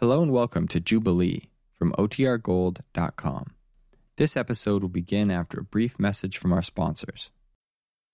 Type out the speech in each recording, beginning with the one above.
Hello and welcome to Jubilee from OTRGold.com. This episode will begin after a brief message from our sponsors.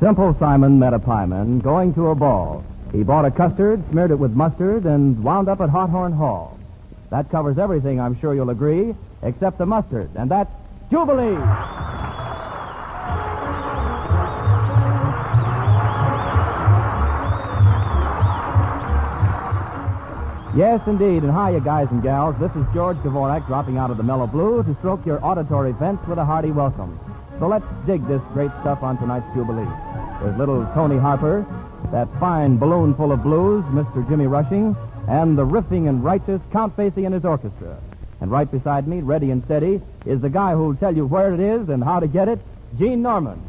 Simple Simon met a pieman going to a ball. He bought a custard, smeared it with mustard, and wound up at Hot Horn Hall. That covers everything, I'm sure you'll agree, except the mustard, and that's Jubilee. Yes, indeed, and hi, you guys and gals. This is George Dvorak dropping out of the mellow blue to stroke your auditory fence with a hearty welcome. So let's dig this great stuff on tonight's Jubilee. There's little Toni Harper, that fine balloon full of blues, Mr. Jimmy Rushing, and the riffing and righteous Count Basie and his orchestra. And right beside me, ready and steady, is the guy who'll tell you where it is and how to get it, Gene Norman.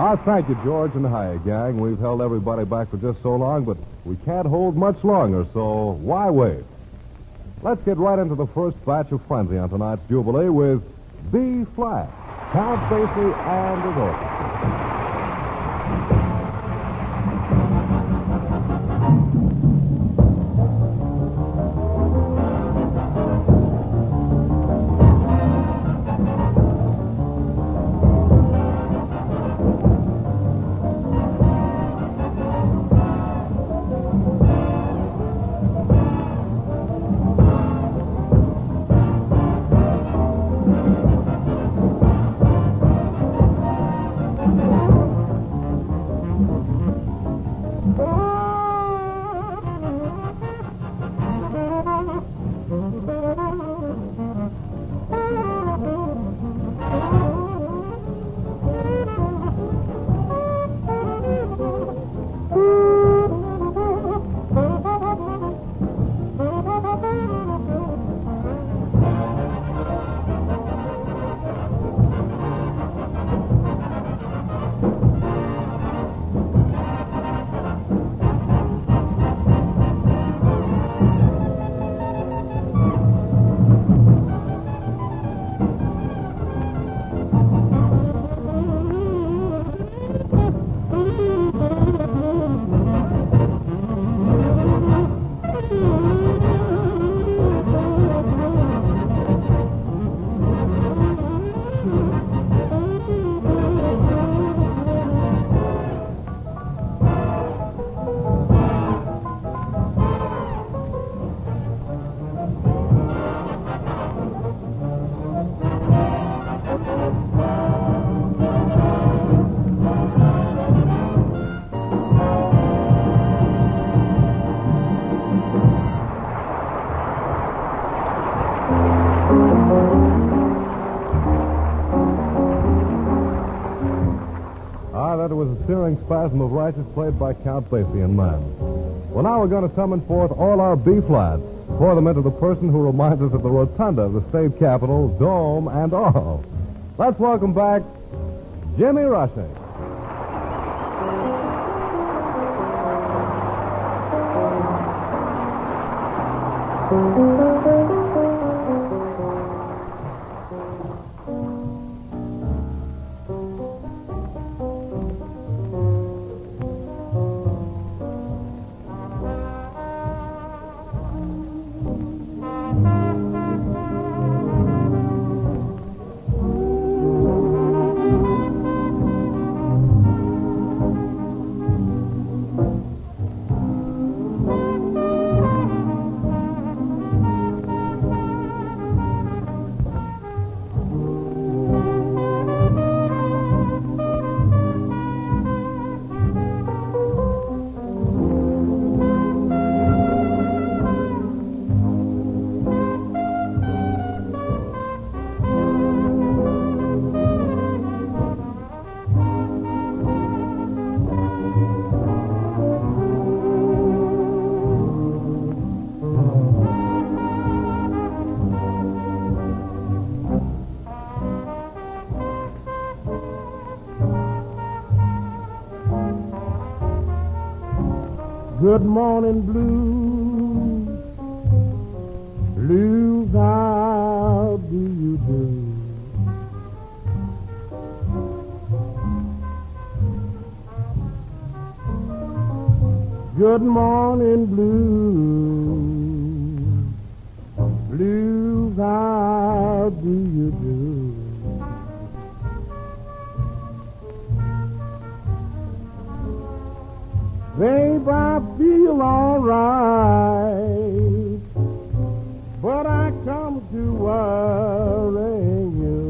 Ah, thank you, George and hi, gang. We've held everybody back for just so long, but we can't hold much longer, so why wait? Let's get right into the first batch of frenzy on tonight's Jubilee with B flat, Count Basie and his orchestra. searing spasm of righteous played by Count Basie and man. Well, now we're going to summon forth all our B flats, pour them into the person who reminds us of the rotunda of the state capitol, dome, and all. Let's welcome back Jimmy Rushing. Good morning, blues. Blues, how do you do? Good morning, but I come to worry you.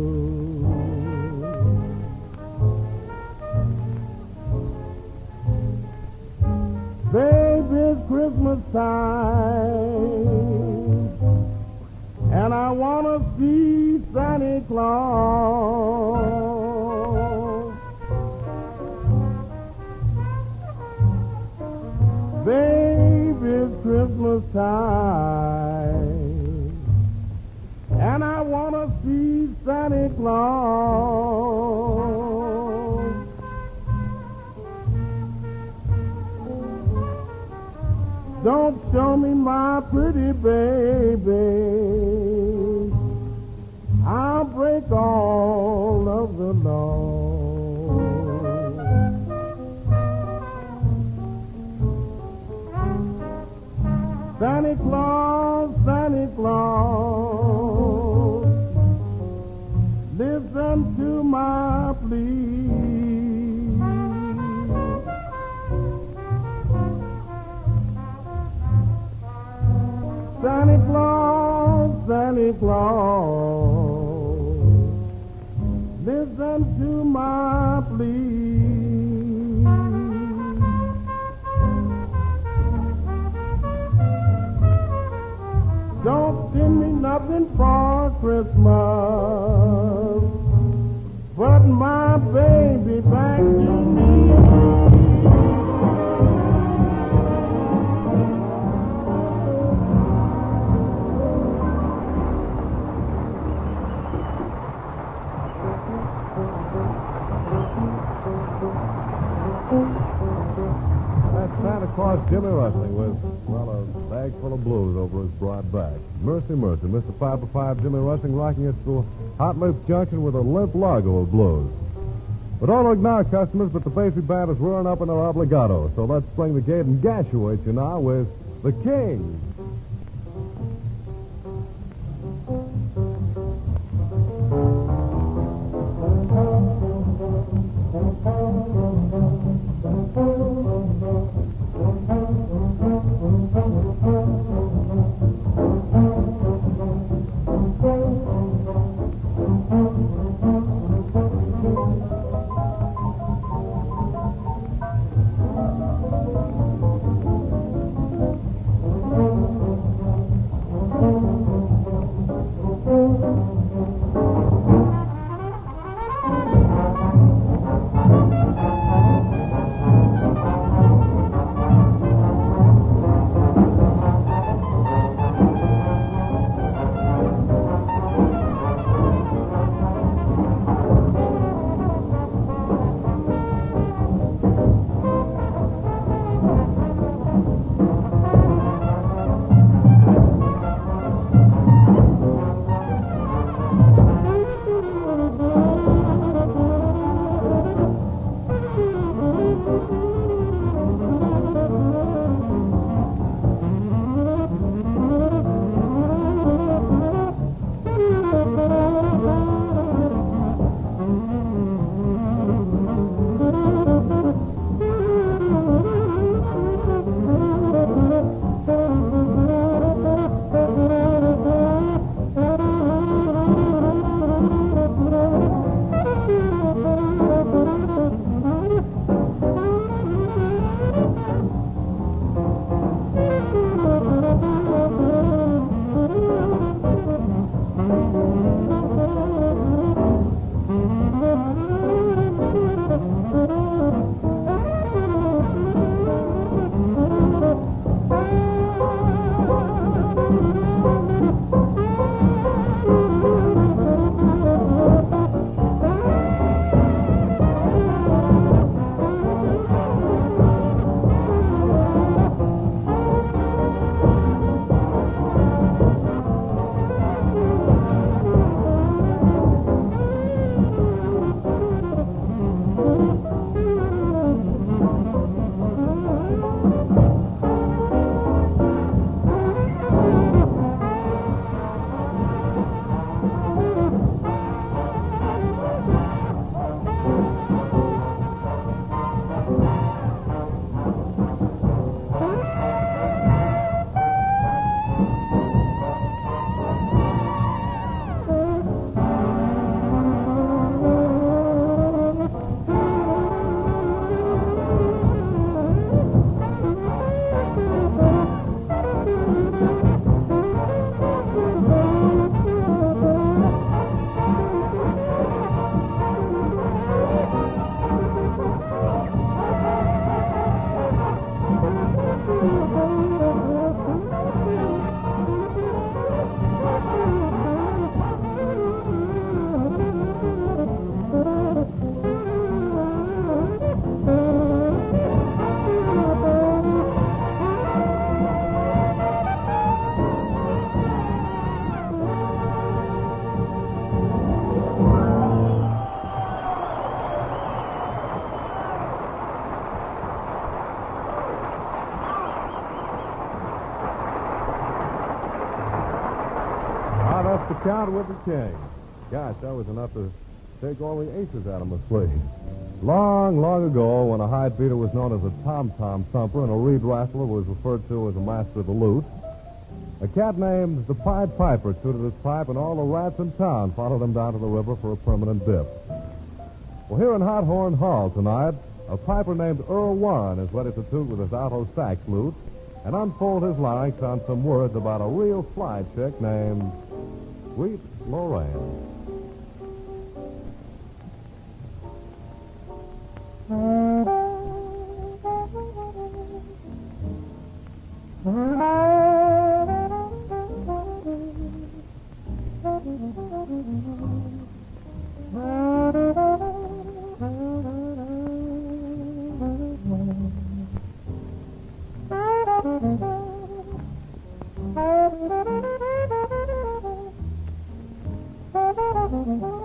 Babe, it's Christmas time, and I want to see Santa Claus. Babe, it's Christmas time, Santa Claus. Don't show me my pretty baby. I'll break all of the law. Santa Claus, Santa Claus, Jimmy Rushing with, well, a bag full of blues over his broad back. Mercy, mercy. Mr. 5 for 5 Jimmy Rushing rocking us through Hot Lips Junction with a limp lago of blues. But don't now, customers, but the Basie Band is roaring up in their obligato. So let's bring the gate and Gashaway you now with The King. Up the count with the king. Gosh, that was enough to take all the aces out of my sleeve. Long, long ago, when a hide beater was known as a tom-tom thumper and a reed rattler was referred to as a master of the lute, a cat named the Pied Piper tooted his pipe, and all the rats in town followed him down to the river for a permanent dip. Well, here in Hot Horn Hall tonight, a piper named Earle Warren is ready to toot with his alto sax lute and unfold his larynx on some words about a real fly chick named Sweet Lorraine. Oh. Thank you.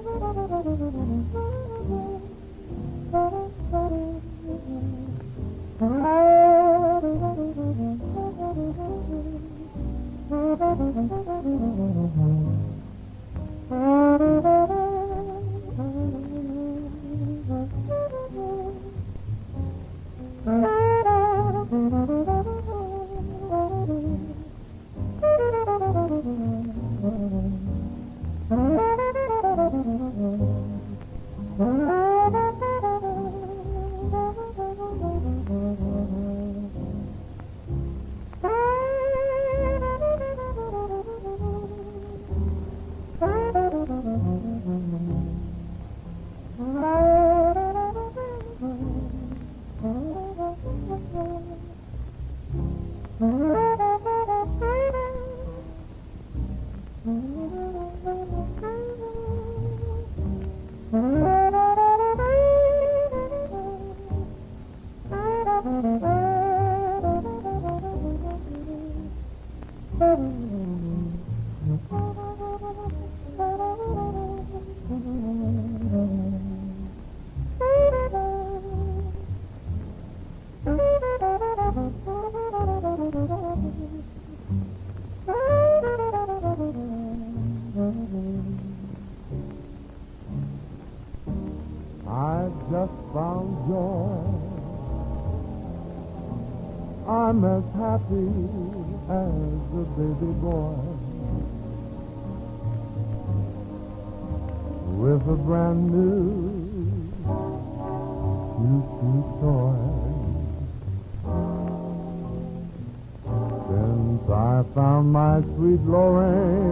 Sweet Lorraine,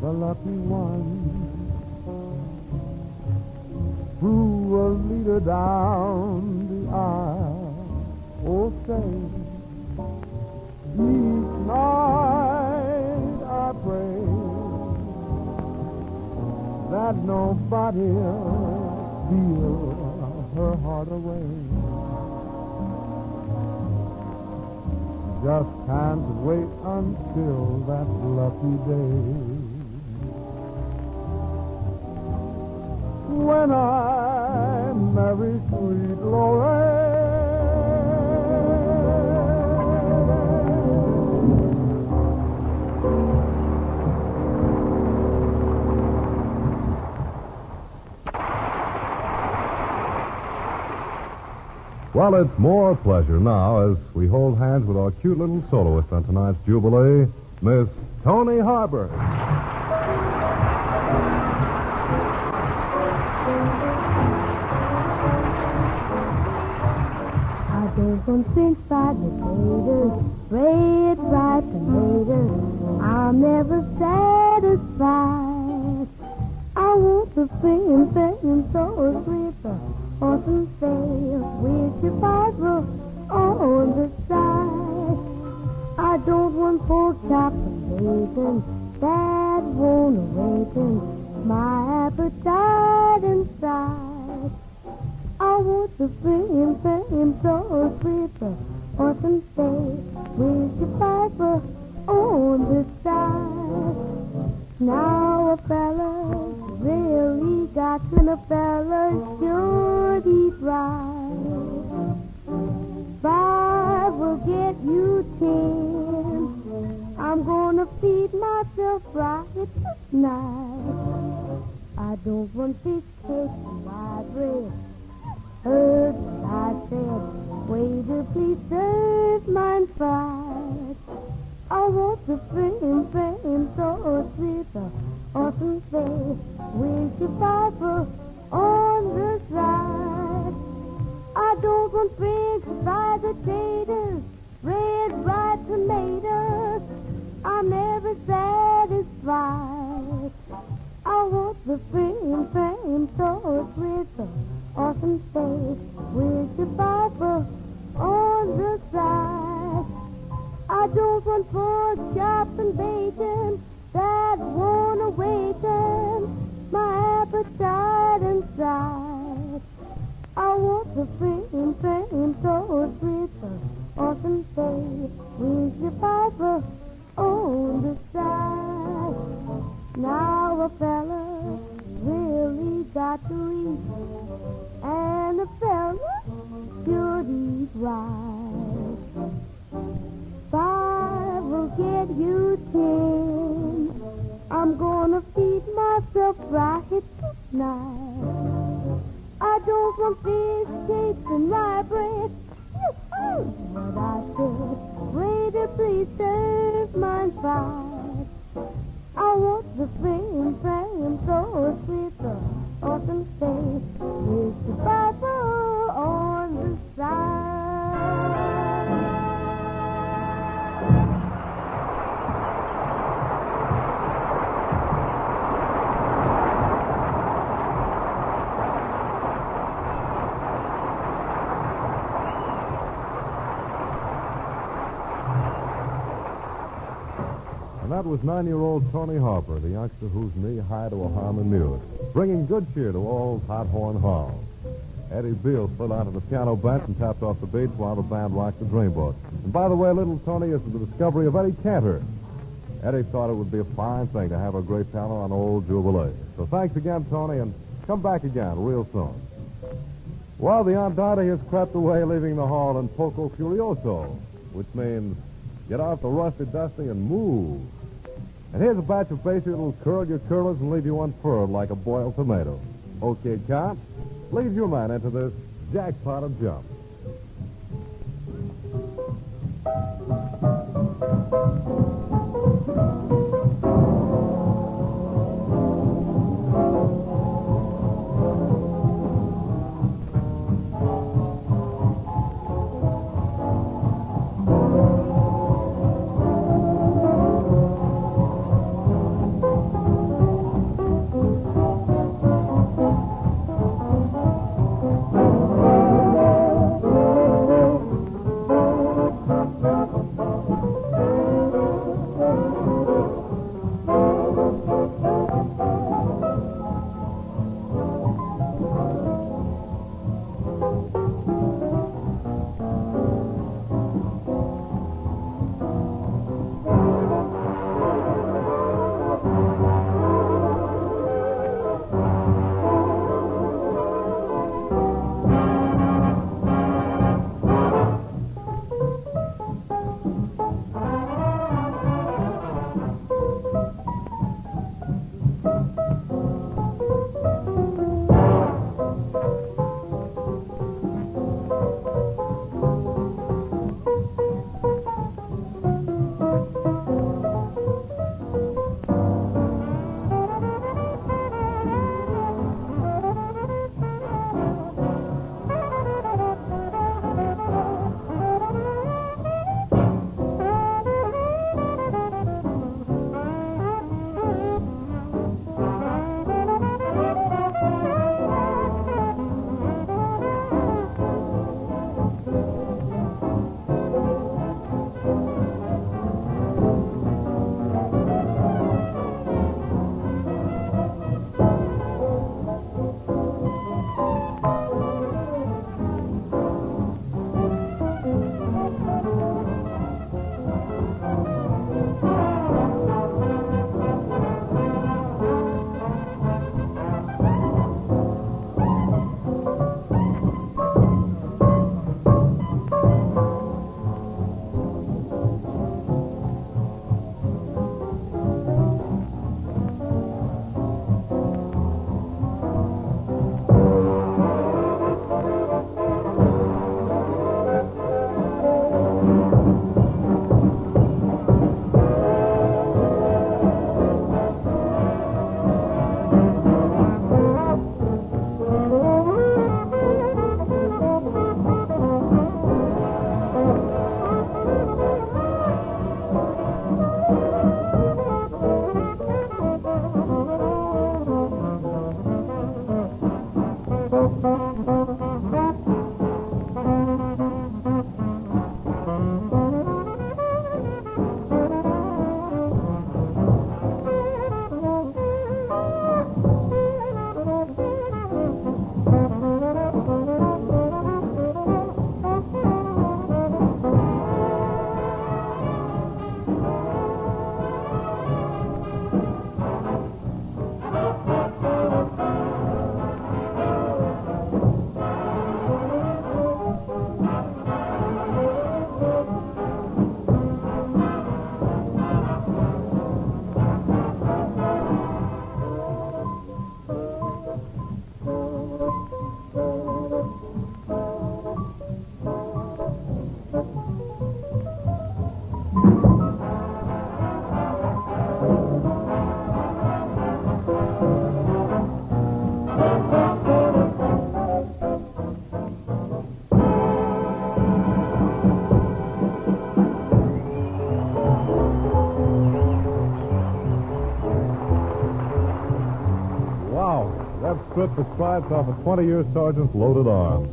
the lucky one who will lead her down the aisle. Oh, say, each night I pray that nobody'll steal her heart away. Just can't wait until that lucky day. When I marry sweet. Well, it's more pleasure now as we hold hands with our cute little soloist on tonight's Jubilee, Miss Toni Harper. I don't want french fried potatoes, red fried tomatoes. I'm never satisfied. I want the fame, fame, so sweet, the awesome fail with your Bible on the side. I don't want pork chop and bacon, that won't awaken my appetite inside. I want the fame, fame, so sweet, the awesome fail with your Bible on the side. Now a fella's really got to, a fella should eat right. Five will get you ten. I'm gonna feed myself right tonight. I don't want fish cake white bread. Heard I said. Waiter, please serve mine fried. I want the fame, fame, so sweet, the awesome face with your Bible on the side. I don't want French fried potatoes, red fried tomatoes. I'm never satisfied. I want the fame, awesome face with your Bible on the side. I don't want pork chop and bacon that won't awaken my appetite inside. I want the fame, fame, so sweet, the awesome face with your Bible on the side. Now a fella really got to eat, and a fella should eat right. Five will get you ten. I'm gonna feed myself right tonight. I don't want fish cakes and rye bread. What I said. Waiter, please serve mine fried. I want the fame, fame, so sweet, the awesome face with the Bible on the side. That was nine-year-old Toni Harper, the youngster who's knee high to a Harmon mule, bringing good cheer to old Hot Horn Hall. Eddie Beal slid onto the piano bench and tapped off the beats while the band rocked the Dreamboat. And by the way, little Toni is the discovery of Eddie Cantor. Eddie thought it would be a fine thing to have a great piano on old Jubilee. So thanks again, Toni, and come back again real soon. Well, the Andante has crept away, leaving the hall in poco curioso, which means get out the rusty dusty and move. And here's a batch of faces that'll curl your curlers and leave you unfurled like a boiled tomato. Okay, cop, lead your man into this jackpot of jump. Thank you. The stripes off a 20-year sergeant's loaded arm.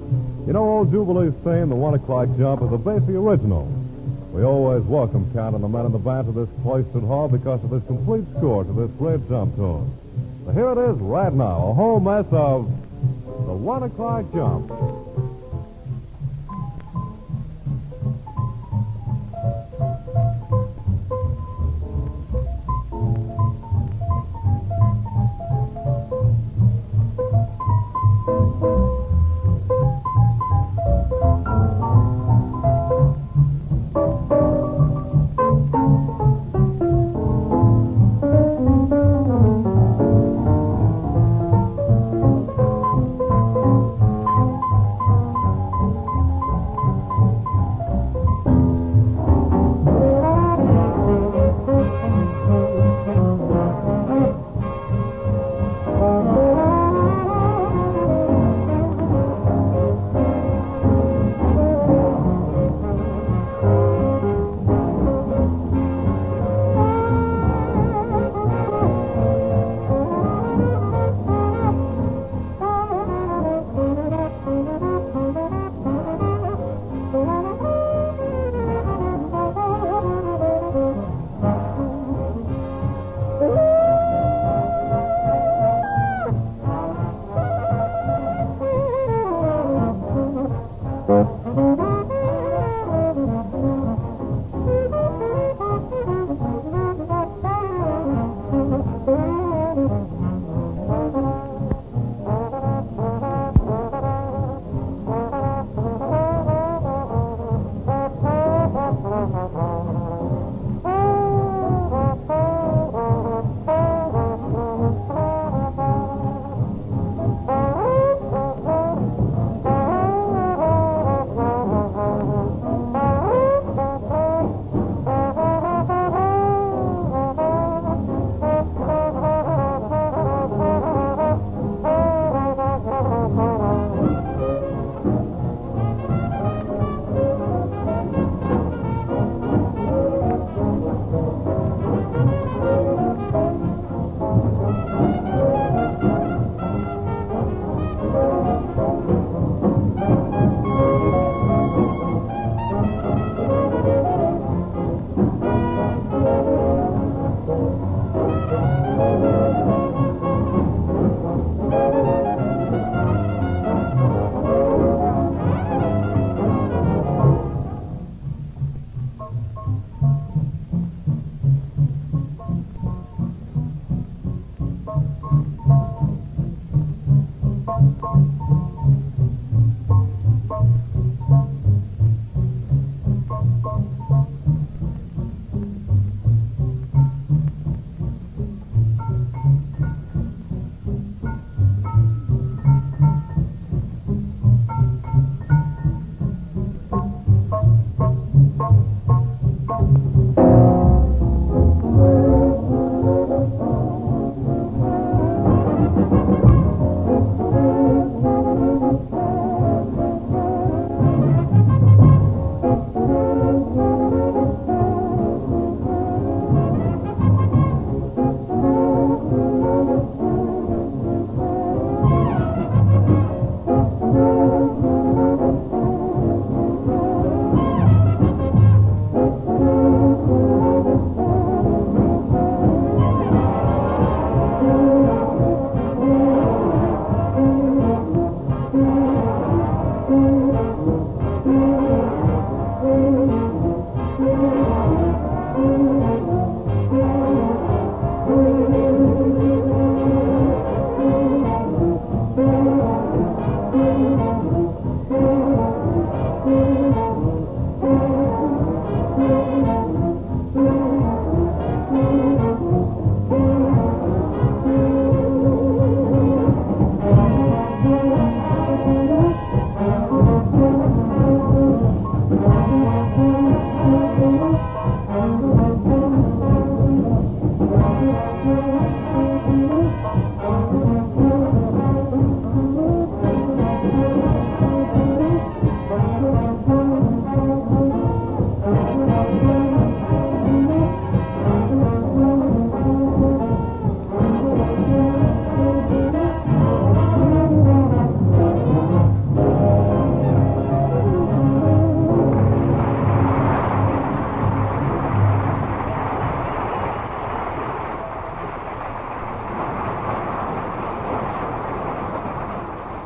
You know, old Jubilee's saying the one o'clock jump is a Basie original. We always welcome counting the men in the band to this cloistered hall because of this complete score to this great jump tune. So here it is right now, a whole mess of the one o'clock jump.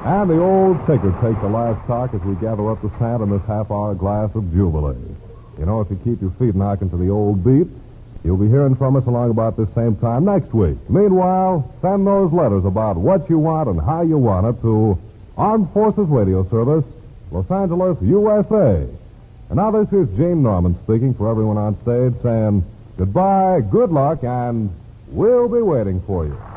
And the old ticker takes the last talk as we gather up the sand in this half-hour glass of Jubilee. You know, if you keep your feet knocking to the old beat, you'll be hearing from us along about this same time next week. Meanwhile, send those letters about what you want and how you want it to Armed Forces Radio Service, Los Angeles, USA. And now this is Gene Norman speaking for everyone on stage saying goodbye, good luck, and we'll be waiting for you.